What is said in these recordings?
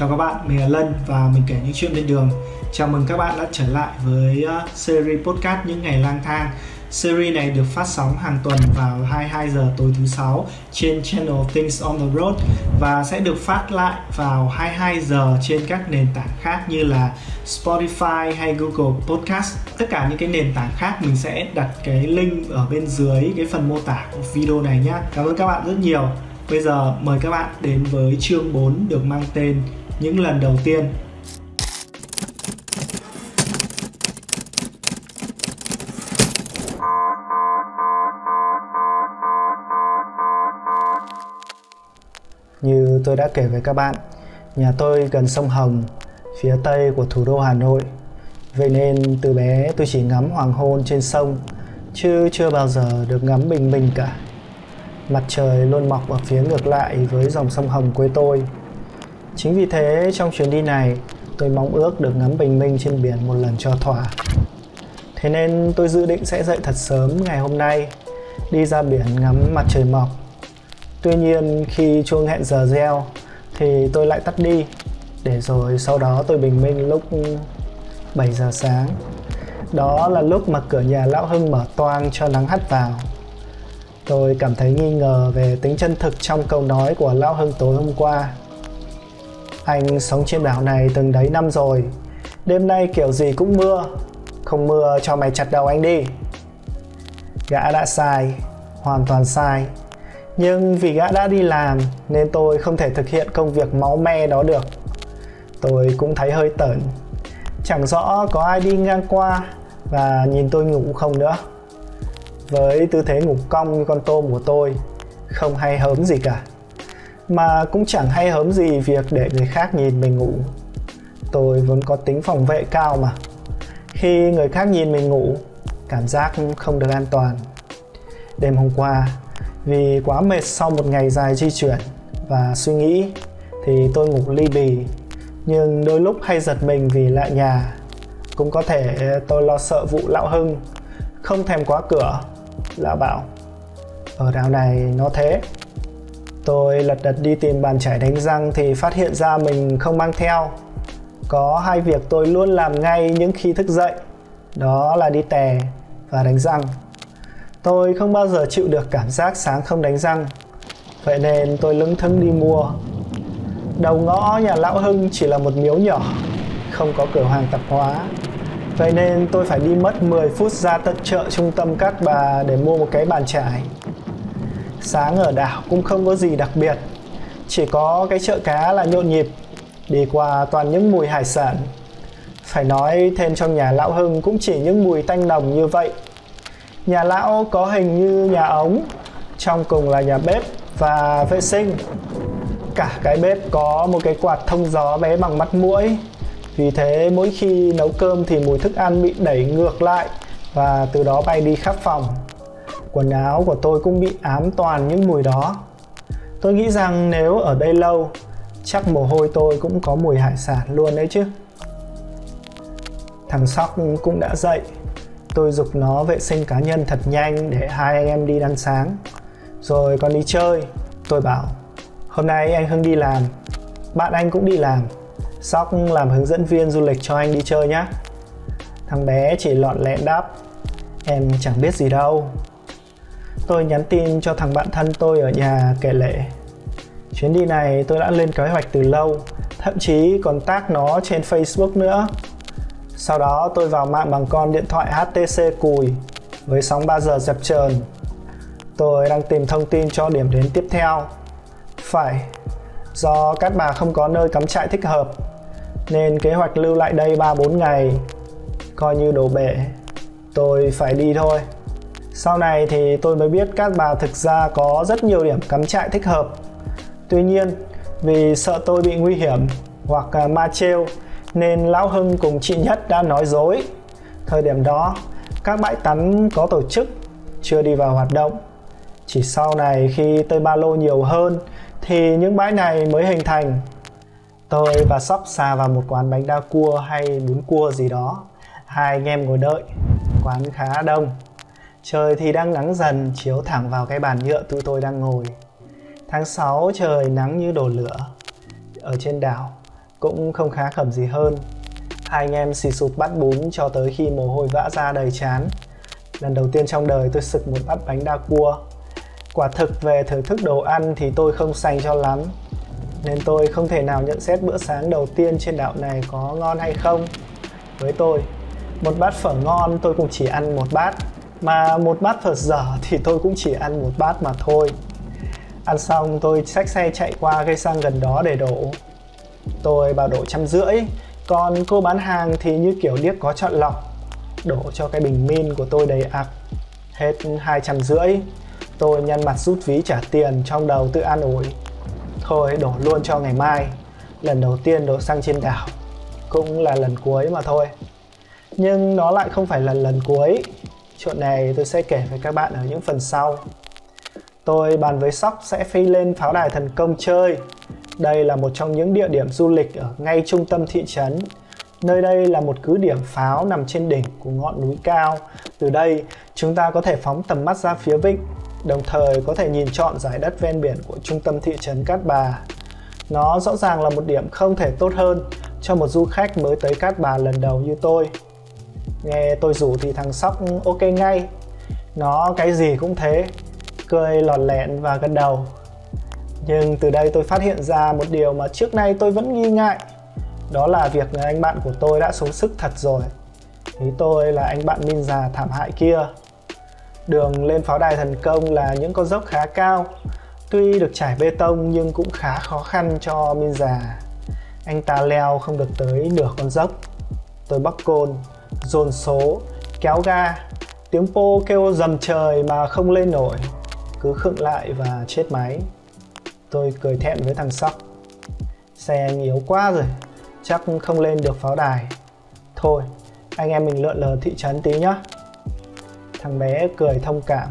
Chào các bạn, mình là Lân và mình kể những chuyện bên đường. Chào mừng các bạn đã trở lại với ờ, series podcast những ngày lang thang. Series này được phát sóng hàng tuần vào 22 giờ tối thứ sáu trên channel Things on the Road và sẽ được phát lại vào 22 giờ trên các nền tảng khác như là Spotify hay Google Podcast. Tất cả những cái nền tảng khác mình sẽ đặt cái link ở bên dưới cái phần mô tả của video này nhé. Cảm ơn các bạn rất nhiều. Bây giờ mời các bạn đến với chương 4 được mang tên những lần đầu tiên. Như tôi đã kể với các bạn, nhà tôi gần sông Hồng, phía tây của thủ đô Hà Nội. Vậy nên từ bé tôi chỉ ngắm hoàng hôn trên sông, chứ chưa bao giờ được ngắm bình minh cả. Mặt trời luôn mọc ở phía ngược lại với dòng sông Hồng quê tôi. Chính vì thế trong chuyến đi này, tôi mong ước được ngắm bình minh trên biển một lần cho thỏa. Thế nên tôi dự định sẽ dậy thật sớm ngày hôm nay, đi ra biển ngắm mặt trời mọc. Tuy nhiên khi chuông hẹn giờ reo thì tôi lại tắt đi, để rồi sau đó tôi bình minh lúc 7 giờ sáng. Đó là lúc mà cửa nhà lão Hưng mở toang cho nắng hắt vào. Tôi cảm thấy nghi ngờ về tính chân thực trong câu nói của Lão Hưng tối hôm qua. Anh sống trên đảo này từng đấy năm rồi, đêm nay kiểu gì cũng mưa, không mưa cho mày chặt đầu anh đi. Gã đã sai, hoàn toàn sai. Nhưng vì gã đã đi làm nên tôi không thể thực hiện công việc máu me đó được. Tôi cũng thấy hơi tởn. Chẳng rõ có ai đi ngang qua và nhìn tôi ngủ không nữa với tư thế ngủ cong như con tôm của tôi không hay hớm gì cả mà cũng chẳng hay hớm gì việc để người khác nhìn mình ngủ. Tôi vốn có tính phòng vệ cao mà. Khi người khác nhìn mình ngủ, cảm giác không được an toàn. Đêm hôm qua, vì quá mệt sau một ngày dài di chuyển và suy nghĩ, thì tôi ngủ ly bì. Nhưng đôi lúc hay giật mình vì lạ nhà. Cũng có thể tôi lo sợ vụ lão hưng, không thèm quá cửa, lão bảo, ở đảo này nó thế tôi lật đật đi tìm bàn chải đánh răng thì phát hiện ra mình không mang theo. Có hai việc tôi luôn làm ngay những khi thức dậy. Đó là đi tè và đánh răng. Tôi không bao giờ chịu được cảm giác sáng không đánh răng. Vậy nên tôi lững thững đi mua. Đầu ngõ nhà lão hưng chỉ là một miếu nhỏ, không có cửa hàng tạp hóa. Vậy nên tôi phải đi mất 10 phút ra tận chợ trung tâm Cát Bà để mua một cái bàn chải. Sáng ở đảo cũng không có gì đặc biệt, chỉ có cái chợ cá là nhộn nhịp, đi qua toàn những mùi hải sản. Phải nói thêm trong nhà lão Hưng cũng chỉ những mùi tanh nồng như vậy. Nhà lão có hình như nhà ống, trong cùng là nhà bếp và vệ sinh. Cả cái bếp có một cái quạt thông gió bé bằng mắt mũi vì thế mỗi khi nấu cơm thì mùi thức ăn bị đẩy ngược lại và từ đó bay đi khắp phòng. Quần áo của tôi cũng bị ám toàn những mùi đó. Tôi nghĩ rằng nếu ở đây lâu, chắc mồ hôi tôi cũng có mùi hải sản luôn đấy chứ. Thằng Sóc cũng đã dậy. Tôi dục nó vệ sinh cá nhân thật nhanh để hai anh em đi ăn sáng. Rồi còn đi chơi. Tôi bảo, hôm nay anh Hưng đi làm, bạn anh cũng đi làm Sóc làm hướng dẫn viên du lịch cho anh đi chơi nhé Thằng bé chỉ lọn lẹn đáp Em chẳng biết gì đâu Tôi nhắn tin cho thằng bạn thân tôi ở nhà kể lệ Chuyến đi này tôi đã lên kế hoạch từ lâu, Thậm chí còn tác nó trên Facebook nữa. Sau đó tôi vào mạng bằng con điện thoại HTC cùi Với sóng 3 giờ dẹp trờn Tôi đang tìm thông tin cho điểm đến tiếp theo. Phải, Do các bà không có nơi cắm trại thích hợp, nên kế hoạch lưu lại đây 3-4 ngày, coi như đổ bể. Tôi phải đi thôi sau này thì tôi mới biết các bà thực ra có rất nhiều điểm cắm trại thích hợp tuy nhiên, vì sợ tôi bị nguy hiểm hoặc à, ma trêu, nên lão hưng cùng chị nhất đã nói dối thời điểm đó, các bãi tắm có tổ chức chưa đi vào hoạt động chỉ sau này khi tây ba lô nhiều hơn, thì những bãi này mới hình thành Tôi và Sóc xà vào một quán bánh đa cua hay bún cua gì đó. Hai anh em ngồi đợi. Quán khá đông. Trời thì đang nắng dần chiếu thẳng vào cái bàn nhựa tụi tôi đang ngồi. Tháng 6 trời nắng như đổ lửa. Ở trên đảo, cũng không khá khẩm gì hơn. Hai anh em xì sụp bắt bún cho tới khi mồ hôi vã ra đầy chán. Lần đầu tiên trong đời tôi sực một bát bánh đa cua. Quả thực về thưởng thức đồ ăn thì tôi không sành cho lắm, nên tôi không thể nào nhận xét bữa sáng đầu tiên trên đảo này có ngon hay không. Với tôi, một bát phở ngon tôi cũng chỉ ăn một bát, mà một bát phở dở thì tôi cũng chỉ ăn một bát mà thôi. Ăn xong tôi xách xe chạy qua cây xăng gần đó để đổ. Tôi bảo đổ trăm rưỡi, còn cô bán hàng thì như kiểu điếc có chọn lọc. Đổ cho cái bình min của tôi đầy ạc Hết hai trăm rưỡi. Tôi nhăn mặt rút ví trả tiền trong đầu tự an ủi. Thôi đổ luôn cho ngày mai. Lần đầu tiên đổ xăng trên đảo. Cũng là lần cuối mà thôi. Nhưng nó lại không phải là lần cuối. Chuyện này tôi sẽ kể với các bạn ở những phần sau. Tôi bàn với Sóc sẽ phi lên pháo đài thần công chơi. Đây là một trong những địa điểm du lịch ở ngay trung tâm thị trấn. Nơi đây là một cứ điểm pháo nằm trên đỉnh của ngọn núi cao. Từ đây, chúng ta có thể phóng tầm mắt ra phía vịnh, đồng thời có thể nhìn trọn giải đất ven biển của trung tâm thị trấn Cát Bà. Nó rõ ràng là một điểm không thể tốt hơn cho một du khách mới tới Cát Bà lần đầu như tôi. Nghe tôi rủ thì thằng Sóc ok ngay. Nó cái gì cũng thế, cười lọt lẹn và gật đầu. Nhưng từ đây tôi phát hiện ra một điều mà trước nay tôi vẫn nghi ngại. Đó là việc anh bạn của tôi đã xuống sức thật rồi. Ý tôi là anh bạn minh già thảm hại kia. Đường lên pháo đài thần công là những con dốc khá cao. Tuy được trải bê tông nhưng cũng khá khó khăn cho minh già. Anh ta leo không được tới nửa con dốc. Tôi bắc côn, dồn số, kéo ga. Tiếng pô kêu dầm trời mà không lên nổi cứ khựng lại và chết máy. Tôi cười thẹn với thằng sóc. Xe anh yếu quá rồi chắc không lên được pháo đài. Thôi anh em mình lượn lờ thị trấn tí nhá. Thằng bé cười thông cảm.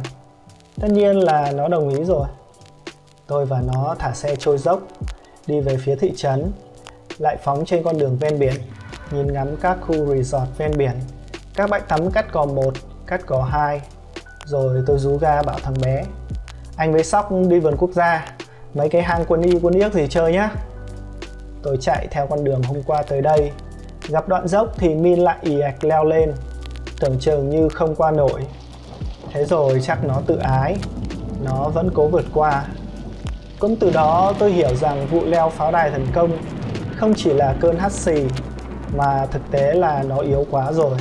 Tất nhiên là nó đồng ý rồi. Tôi và nó thả xe trôi dốc đi về phía thị trấn lại phóng trên con đường ven biển nhìn ngắm các khu resort ven biển. Các bãi tắm cắt cò 1, cắt cò 2 rồi tôi rú ga bảo thằng bé anh với sóc đi vườn quốc gia mấy cái hang quân y quân yếc gì chơi nhá. Tôi chạy theo con đường hôm qua tới đây. Gặp đoạn dốc thì min lại ì ạch leo lên. Tưởng chừng như không qua nổi. Thế rồi chắc nó tự ái. Nó vẫn cố vượt qua. Cũng từ đó tôi hiểu rằng vụ leo pháo đài thần công không chỉ là cơn hắt xì mà thực tế là nó yếu quá rồi.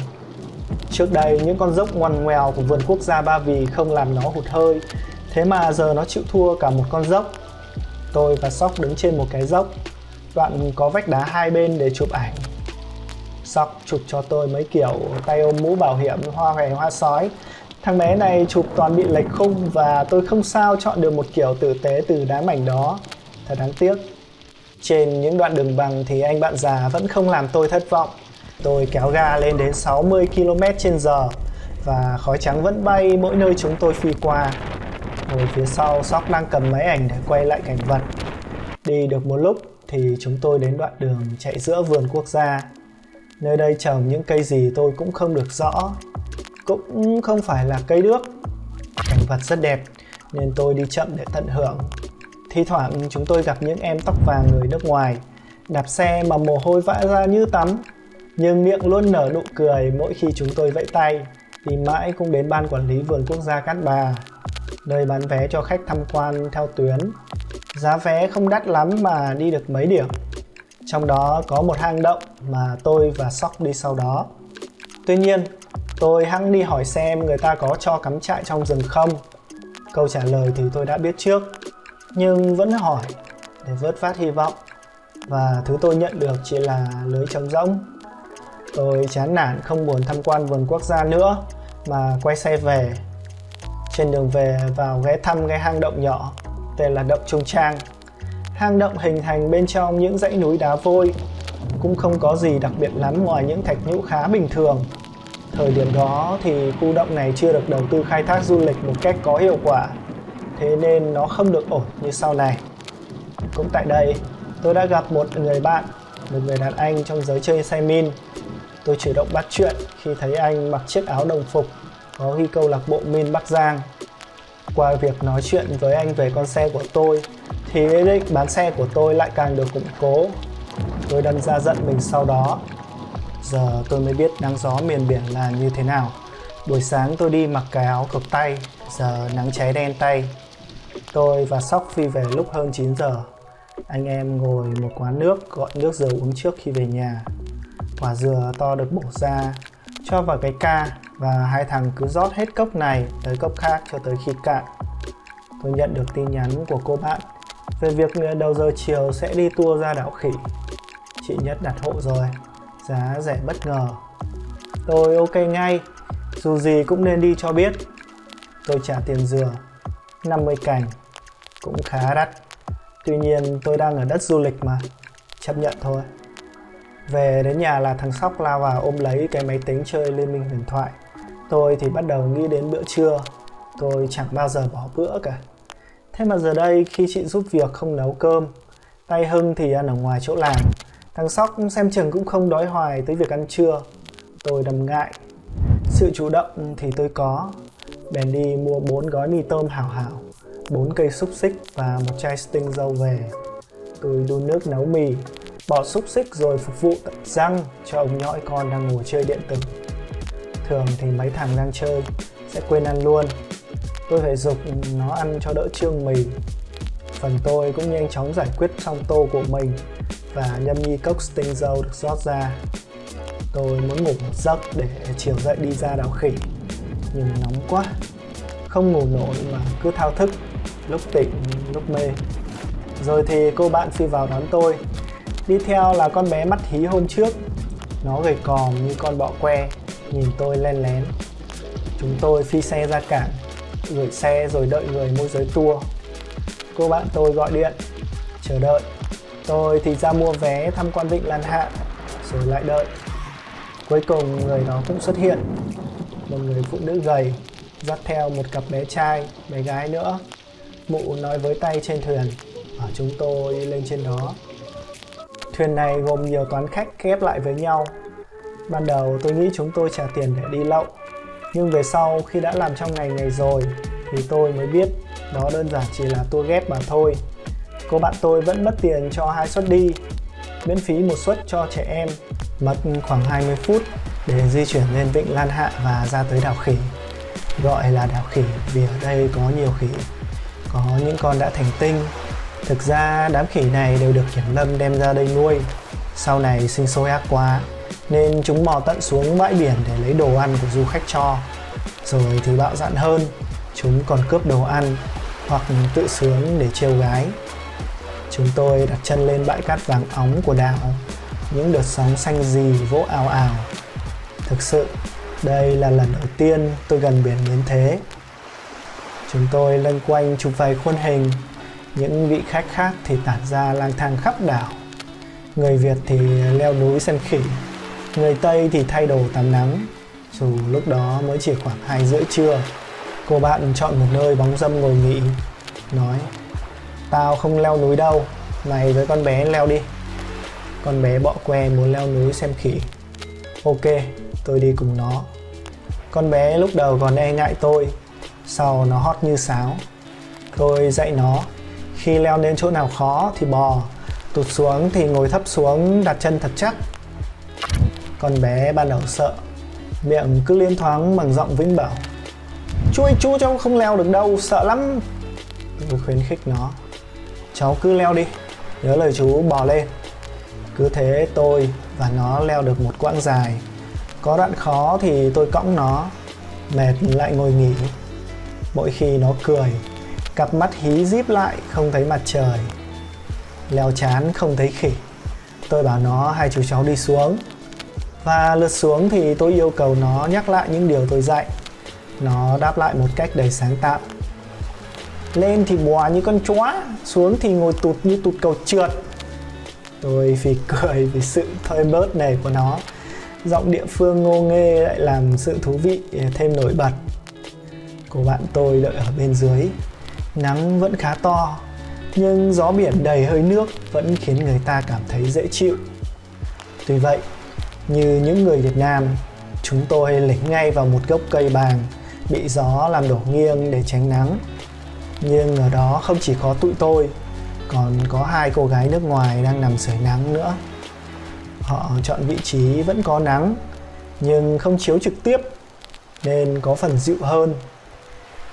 Trước đây, những con dốc ngoằn ngoèo của vườn quốc gia ba vì không làm nó hụt hơi. Thế mà giờ nó chịu thua cả một con dốc. Tôi và Sóc đứng trên một cái dốc. Đoạn có vách đá hai bên để chụp ảnh. Sóc chụp cho tôi mấy kiểu tay ôm mũ bảo hiểm, hoa hòe, hoa sói. Thằng bé này chụp toàn bị lệch khung và tôi không sao chọn được một kiểu tử tế từ đá mảnh đó. Thật đáng tiếc. Trên những đoạn đường bằng thì anh bạn già vẫn không làm tôi thất vọng Tôi kéo ga lên đến 60 km h và khói trắng vẫn bay mỗi nơi chúng tôi phi qua Ngồi phía sau, Sóc đang cầm máy ảnh để quay lại cảnh vật. Đi được một lúc thì chúng tôi đến đoạn đường chạy giữa vườn quốc gia. Nơi đây trồng những cây gì tôi cũng không được rõ. Cũng không phải là cây đước. Cảnh vật rất đẹp nên tôi đi chậm để tận hưởng. Thi thoảng chúng tôi gặp những em tóc vàng người nước ngoài đạp xe mà mồ hôi vã ra như tắm nhưng miệng luôn nở nụ cười mỗi khi chúng tôi vẫy tay thì mãi cũng đến ban quản lý vườn quốc gia Cát Bà nơi bán vé cho khách tham quan theo tuyến. Giá vé không đắt lắm mà đi được mấy điểm. Trong đó có một hang động mà tôi và Sóc đi sau đó. Tuy nhiên, tôi hăng đi hỏi xem người ta có cho cắm trại trong rừng không. Câu trả lời thì tôi đã biết trước, nhưng vẫn hỏi để vớt vát hy vọng. Và thứ tôi nhận được chỉ là lưới trống rỗng. Tôi chán nản không buồn tham quan vườn quốc gia nữa mà quay xe về trên đường về vào ghé thăm cái hang động nhỏ tên là động Trung Trang. Hang động hình thành bên trong những dãy núi đá vôi, cũng không có gì đặc biệt lắm ngoài những thạch nhũ khá bình thường. Thời điểm đó thì khu động này chưa được đầu tư khai thác du lịch một cách có hiệu quả, thế nên nó không được ổn như sau này. Cũng tại đây, tôi đã gặp một người bạn, một người đàn anh trong giới chơi xe min. Tôi chủ động bắt chuyện khi thấy anh mặc chiếc áo đồng phục có ghi câu lạc bộ Min Bắc Giang. Qua việc nói chuyện với anh về con xe của tôi thì ý định bán xe của tôi lại càng được củng cố. Tôi đâm ra giận mình sau đó. Giờ tôi mới biết nắng gió miền biển là như thế nào. Buổi sáng tôi đi mặc cái áo cộc tay, giờ nắng cháy đen tay. Tôi và Sóc phi về lúc hơn 9 giờ. Anh em ngồi một quán nước gọi nước dừa uống trước khi về nhà. Quả dừa to được bổ ra, cho vào cái ca và hai thằng cứ rót hết cốc này tới cốc khác cho tới khi cạn. Tôi nhận được tin nhắn của cô bạn về việc đầu giờ chiều sẽ đi tour ra đảo khỉ. Chị Nhất đặt hộ rồi, giá rẻ bất ngờ. Tôi ok ngay, dù gì cũng nên đi cho biết. Tôi trả tiền dừa, 50 cành, cũng khá đắt. Tuy nhiên tôi đang ở đất du lịch mà, chấp nhận thôi. Về đến nhà là thằng Sóc lao vào ôm lấy cái máy tính chơi Liên minh huyền thoại. Tôi thì bắt đầu nghĩ đến bữa trưa. Tôi chẳng bao giờ bỏ bữa cả. Thế mà giờ đây khi chị giúp việc không nấu cơm, tay Hưng thì ăn ở ngoài chỗ làm, thằng Sóc xem chừng cũng không đói hoài tới việc ăn trưa. Tôi đầm ngại. Sự chủ động thì tôi có. Bèn đi mua bốn gói mì tôm hảo hảo, bốn cây xúc xích và một chai sting dâu về. Tôi đun nước nấu mì, bỏ xúc xích rồi phục vụ tận răng cho ông nhõi con đang ngồi chơi điện tử. Thường thì mấy thằng đang chơi sẽ quên ăn luôn. Tôi phải dục nó ăn cho đỡ trương mì. Phần tôi cũng nhanh chóng giải quyết xong tô của mình và nhâm nhi cốc sting dâu được rót ra. Tôi muốn ngủ một giấc để chiều dậy đi ra đảo khỉ. Nhưng nóng quá, không ngủ nổi mà cứ thao thức, lúc tỉnh lúc mê. Rồi thì cô bạn phi vào đón tôi. Đi theo là con bé mắt hí hôm trước. Nó gầy còm như con bọ que Nhìn tôi len lén. Chúng tôi phi xe ra cảng Gửi xe rồi đợi người môi giới tour. Cô bạn tôi gọi điện Chờ đợi Tôi thì ra mua vé tham quan vịnh Lan Hạ Rồi lại đợi. Cuối cùng người đó cũng xuất hiện. Một người phụ nữ gầy Dắt theo một cặp bé trai, bé gái nữa Mụ nói với tay trên thuyền Bảo chúng tôi lên trên đó Thuyền này gồm nhiều toán khách ghép lại với nhau. Ban đầu tôi nghĩ chúng tôi trả tiền để đi lậu, nhưng về sau khi đã làm trong ngành này rồi thì tôi mới biết đó đơn giản chỉ là tour ghép mà thôi. Cô bạn tôi vẫn mất tiền cho hai suất đi, miễn phí một suất cho trẻ em, mất khoảng 20 phút để di chuyển lên vịnh Lan Hạ và ra tới đảo khỉ. Gọi là đảo khỉ vì ở đây có nhiều khỉ, có những con đã thành tinh. Thực ra đám khỉ này đều được kiểm lâm đem ra đây nuôi. Sau này sinh sôi ác quá Nên chúng mò tận xuống bãi biển để lấy đồ ăn của du khách cho. Rồi thì bạo dạn hơn Chúng còn cướp đồ ăn Hoặc tự sướng để trêu gái. Chúng tôi đặt chân lên bãi cát vàng óng của đảo Những đợt sóng xanh gì vỗ ào ào. Thực sự, đây là lần đầu tiên tôi gần biển đến thế. Chúng tôi lân quanh chụp vài khuôn hình. Những vị khách khác thì tản ra lang thang khắp đảo. Người việt thì leo núi xem khỉ. Người tây thì thay đồ tắm nắng. Dù lúc đó mới chỉ khoảng hai rưỡi trưa, cô bạn chọn một nơi bóng dâm ngồi nghỉ, nói, tao không leo núi đâu, mày với con bé leo đi. Con bé bọ que muốn leo núi xem khỉ. Ok tôi đi cùng nó. Con bé lúc đầu còn e ngại tôi, sau nó hót như sáo. Tôi dạy nó, khi leo lên chỗ nào khó thì bò, tụt xuống thì ngồi thấp xuống, đặt chân thật chắc. Con bé ban đầu sợ, miệng cứ liên thoáng bằng giọng vĩnh bảo. Chú ơi chú, cháu không leo được đâu, sợ lắm. Tôi khuyến khích nó, cháu cứ leo đi, nhớ lời chú, bò lên. Cứ thế tôi và nó leo được một quãng dài có đoạn khó thì tôi cõng nó, mệt lại ngồi nghỉ. Mỗi khi nó cười, cặp mắt hí díp lại không thấy mặt trời. Leo chán không thấy khỉ. Tôi bảo nó, hai chú cháu đi xuống. Và lượt xuống thì tôi yêu cầu nó nhắc lại những điều tôi dạy. Nó đáp lại một cách đầy sáng tạo. Lên thì bò như con chó, xuống thì ngồi tụt như tụt cầu trượt. Tôi phì cười vì sự thơi bớt này của nó giọng địa phương ngô nghê lại làm sự thú vị à, thêm nổi bật cô bạn tôi đợi ở bên dưới Nắng vẫn khá to, nhưng gió biển đầy hơi nước vẫn khiến người ta cảm thấy dễ chịu. Tuy vậy, như những người Việt Nam, chúng tôi lính ngay vào một gốc cây bàng bị gió làm đổ nghiêng để tránh nắng. Nhưng ở đó không chỉ có tụi tôi, còn có hai cô gái nước ngoài đang nằm sưởi nắng nữa họ chọn vị trí vẫn có nắng, nhưng không chiếu trực tiếp, nên có phần dịu hơn.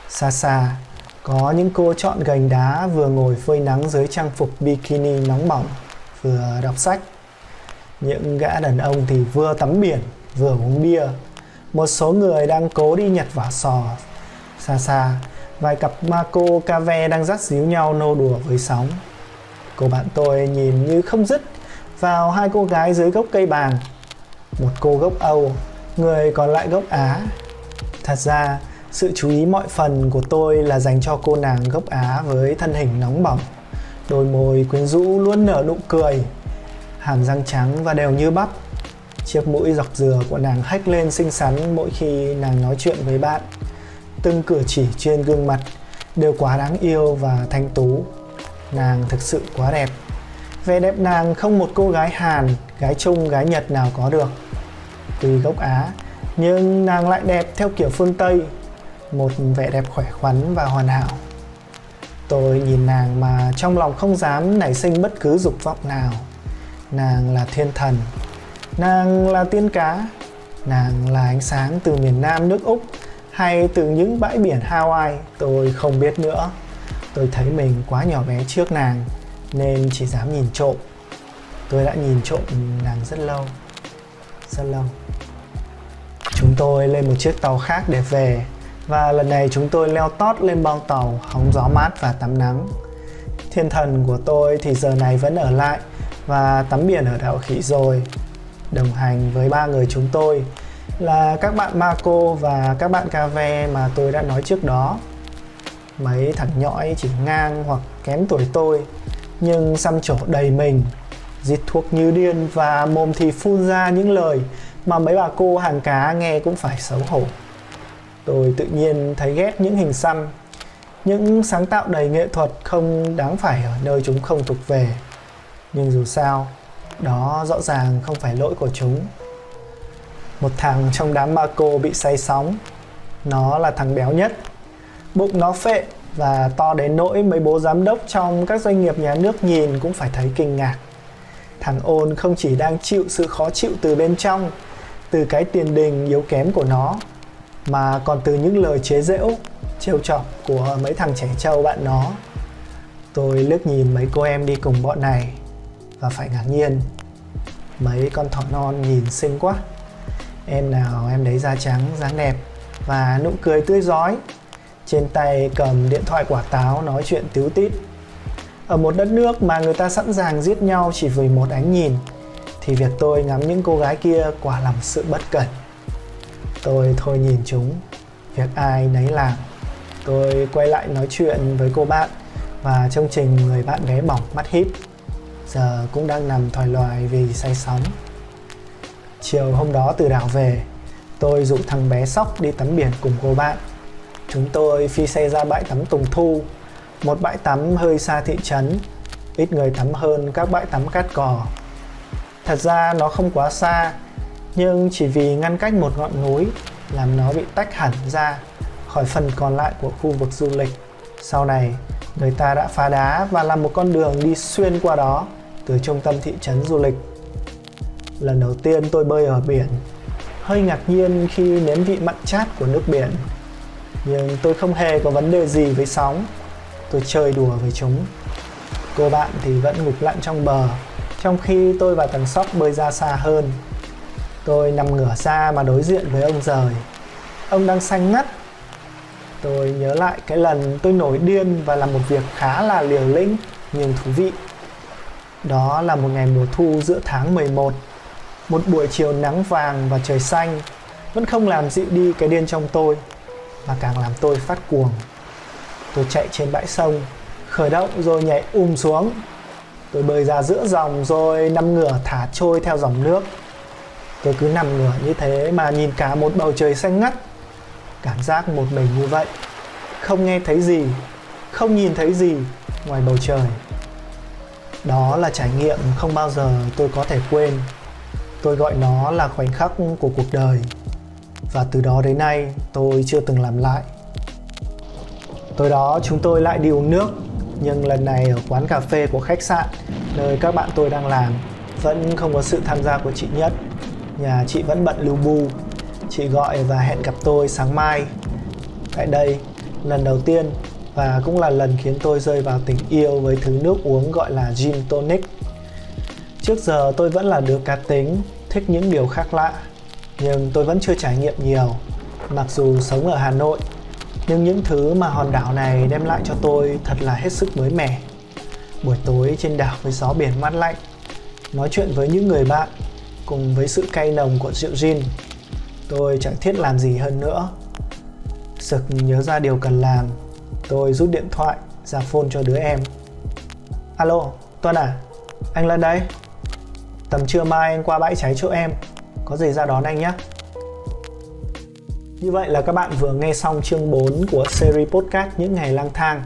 Xa xa, có những cô chọn gành đá vừa ngồi phơi nắng dưới trang phục bikini nóng bỏng, vừa đọc sách. Những gã đàn ông thì vừa tắm biển, vừa uống bia. Một số người đang cố đi nhặt vỏ sò. Xa xa, vài cặp ma cô ca ve đang dắt díu nhau nô đùa với sóng. Cô bạn tôi nhìn như không dứt vào hai cô gái dưới gốc cây bàng. Một cô gốc âu, người còn lại gốc á. Thật ra, sự chú ý mọi phần của tôi là dành cho cô nàng gốc á với thân hình nóng bỏng. Đôi môi quyến rũ luôn nở nụ cười, hàm răng trắng và đều như bắp. Chiếc mũi dọc dừa của nàng hách lên xinh xắn mỗi khi nàng nói chuyện với bạn. Từng cử chỉ trên gương mặt đều quá đáng yêu và thanh tú. Nàng thực sự quá đẹp vẻ đẹp nàng không một cô gái hàn, gái trung, gái nhật nào có được, Từ gốc á. Nhưng nàng lại đẹp theo kiểu phương tây, một vẻ đẹp khỏe khoắn và hoàn hảo. Tôi nhìn nàng mà trong lòng không dám nảy sinh bất cứ dục vọng nào. Nàng là thiên thần, nàng là tiên cá, nàng là ánh sáng từ miền nam nước úc hay từ những bãi biển hawaii, tôi không biết nữa. Tôi thấy mình quá nhỏ bé trước nàng nên chỉ dám nhìn trộm. Tôi đã nhìn trộm nàng rất lâu rất lâu. Chúng tôi lên một chiếc tàu khác để về, và lần này chúng tôi leo tót lên bong tàu, hóng gió mát và tắm nắng. Thiên thần của tôi thì giờ này vẫn ở lại và tắm biển ở đảo khỉ rồi. Đồng hành với ba người chúng tôi là các bạn Marco và các bạn Cave mà tôi đã nói trước đó. Mấy thằng nhõi chỉ ngang hoặc kém tuổi tôi nhưng xăm trổ đầy mình. Dít thuốc như điên và mồm thì phun ra những lời mà mấy bà cô hàng cá nghe cũng phải xấu hổ. Tôi tự nhiên thấy ghét những hình xăm. Những sáng tạo đầy nghệ thuật không đáng phải ở nơi chúng không thuộc về. Nhưng dù sao, đó rõ ràng không phải lỗi của chúng. Một thằng trong đám ma cô bị say sóng. Nó là thằng béo nhất. Bụng nó phệ và to đến nỗi mấy bố giám đốc trong các doanh nghiệp nhà nước nhìn cũng phải thấy kinh ngạc. Thằng ôn không chỉ đang chịu sự khó chịu từ bên trong, từ cái tiền đình yếu kém của nó, mà còn từ những lời chế giễu, trêu chọc của mấy thằng trẻ trâu bạn nó. Tôi lướt nhìn mấy cô em đi cùng bọn này và phải ngạc nhiên. Mấy con thỏ non nhìn xinh quá. Em nào em đấy da trắng, dáng đẹp và nụ cười tươi rói trên tay cầm điện thoại quả táo nói chuyện tíu tít. Ở một đất nước mà người ta sẵn sàng giết nhau chỉ vì một ánh nhìn, thì việc tôi ngắm những cô gái kia quả là một sự bất cẩn. Tôi thôi nhìn chúng, việc ai nấy làm. Tôi quay lại nói chuyện với cô bạn và trông trình người bạn bé bỏng mắt híp. Giờ cũng đang nằm thoải loài vì say sóng. Chiều hôm đó từ đảo về, tôi dụ thằng bé sóc đi tắm biển cùng cô bạn chúng tôi phi xe ra bãi tắm tùng thu. Một bãi tắm hơi xa thị trấn, ít người tắm hơn các bãi tắm cát cỏ. thật ra nó không quá xa, nhưng chỉ vì ngăn cách một ngọn núi làm nó bị tách hẳn ra khỏi phần còn lại của khu vực du lịch. Sau này, người ta đã phá đá và làm một con đường đi xuyên qua đó từ trung tâm thị trấn du lịch. Lần đầu tiên tôi bơi ở biển, hơi ngạc nhiên khi nếm vị mặn chát của nước biển nhưng tôi không hề có vấn đề gì với sóng. Tôi chơi đùa với chúng. Cô bạn thì vẫn ngục lặn trong bờ, trong khi tôi và thằng sóc bơi ra xa hơn. Tôi nằm ngửa ra mà đối diện với ông rời. Ông đang xanh ngắt. Tôi nhớ lại cái lần tôi nổi điên và làm một việc khá là liều lĩnh, nhưng thú vị. Đó là một ngày mùa thu giữa tháng 11 một buổi chiều nắng vàng và trời xanh. Vẫn không làm dịu đi cái điên trong tôi mà càng làm tôi phát cuồng. Tôi chạy trên bãi sông, khởi động rồi nhảy um xuống. Tôi bơi ra giữa dòng rồi nằm ngửa thả trôi theo dòng nước. Tôi cứ nằm ngửa như thế mà nhìn cả một bầu trời xanh ngắt. Cảm giác một mình như vậy, không nghe thấy gì, không nhìn thấy gì ngoài bầu trời. Đó là trải nghiệm không bao giờ tôi có thể quên. Tôi gọi nó là khoảnh khắc của cuộc đời và từ đó đến nay tôi chưa từng làm lại tối đó chúng tôi lại đi uống nước nhưng lần này ở quán cà phê của khách sạn nơi các bạn tôi đang làm vẫn không có sự tham gia của chị Nhất. Nhà chị vẫn bận lưu bu. Chị gọi và hẹn gặp tôi sáng mai. Tại đây, lần đầu tiên và cũng là lần khiến tôi rơi vào tình yêu với thứ nước uống gọi là gin tonic. Trước giờ tôi vẫn là đứa cá tính, thích những điều khác lạ, nhưng tôi vẫn chưa trải nghiệm nhiều. Mặc dù sống ở Hà Nội, nhưng những thứ mà hòn đảo này đem lại cho tôi thật là hết sức mới mẻ. Buổi tối trên đảo với gió biển mát lạnh, nói chuyện với những người bạn cùng với sự cay nồng của rượu gin, tôi chẳng thiết làm gì hơn nữa. Sực nhớ ra điều cần làm, tôi rút điện thoại ra phone cho đứa em. Alo, Tuân à, anh lên đây. Tầm trưa mai anh qua bãi cháy chỗ em, có gì ra đón anh nhé. Như vậy là các bạn vừa nghe xong chương 4 của series podcast Những ngày lang thang.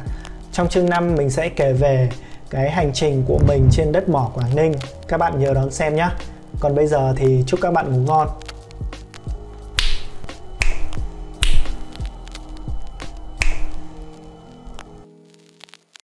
Trong chương 5 mình sẽ kể về cái hành trình của mình trên đất mỏ Quảng Ninh. Các bạn nhớ đón xem nhé. Còn bây giờ thì chúc các bạn ngủ ngon.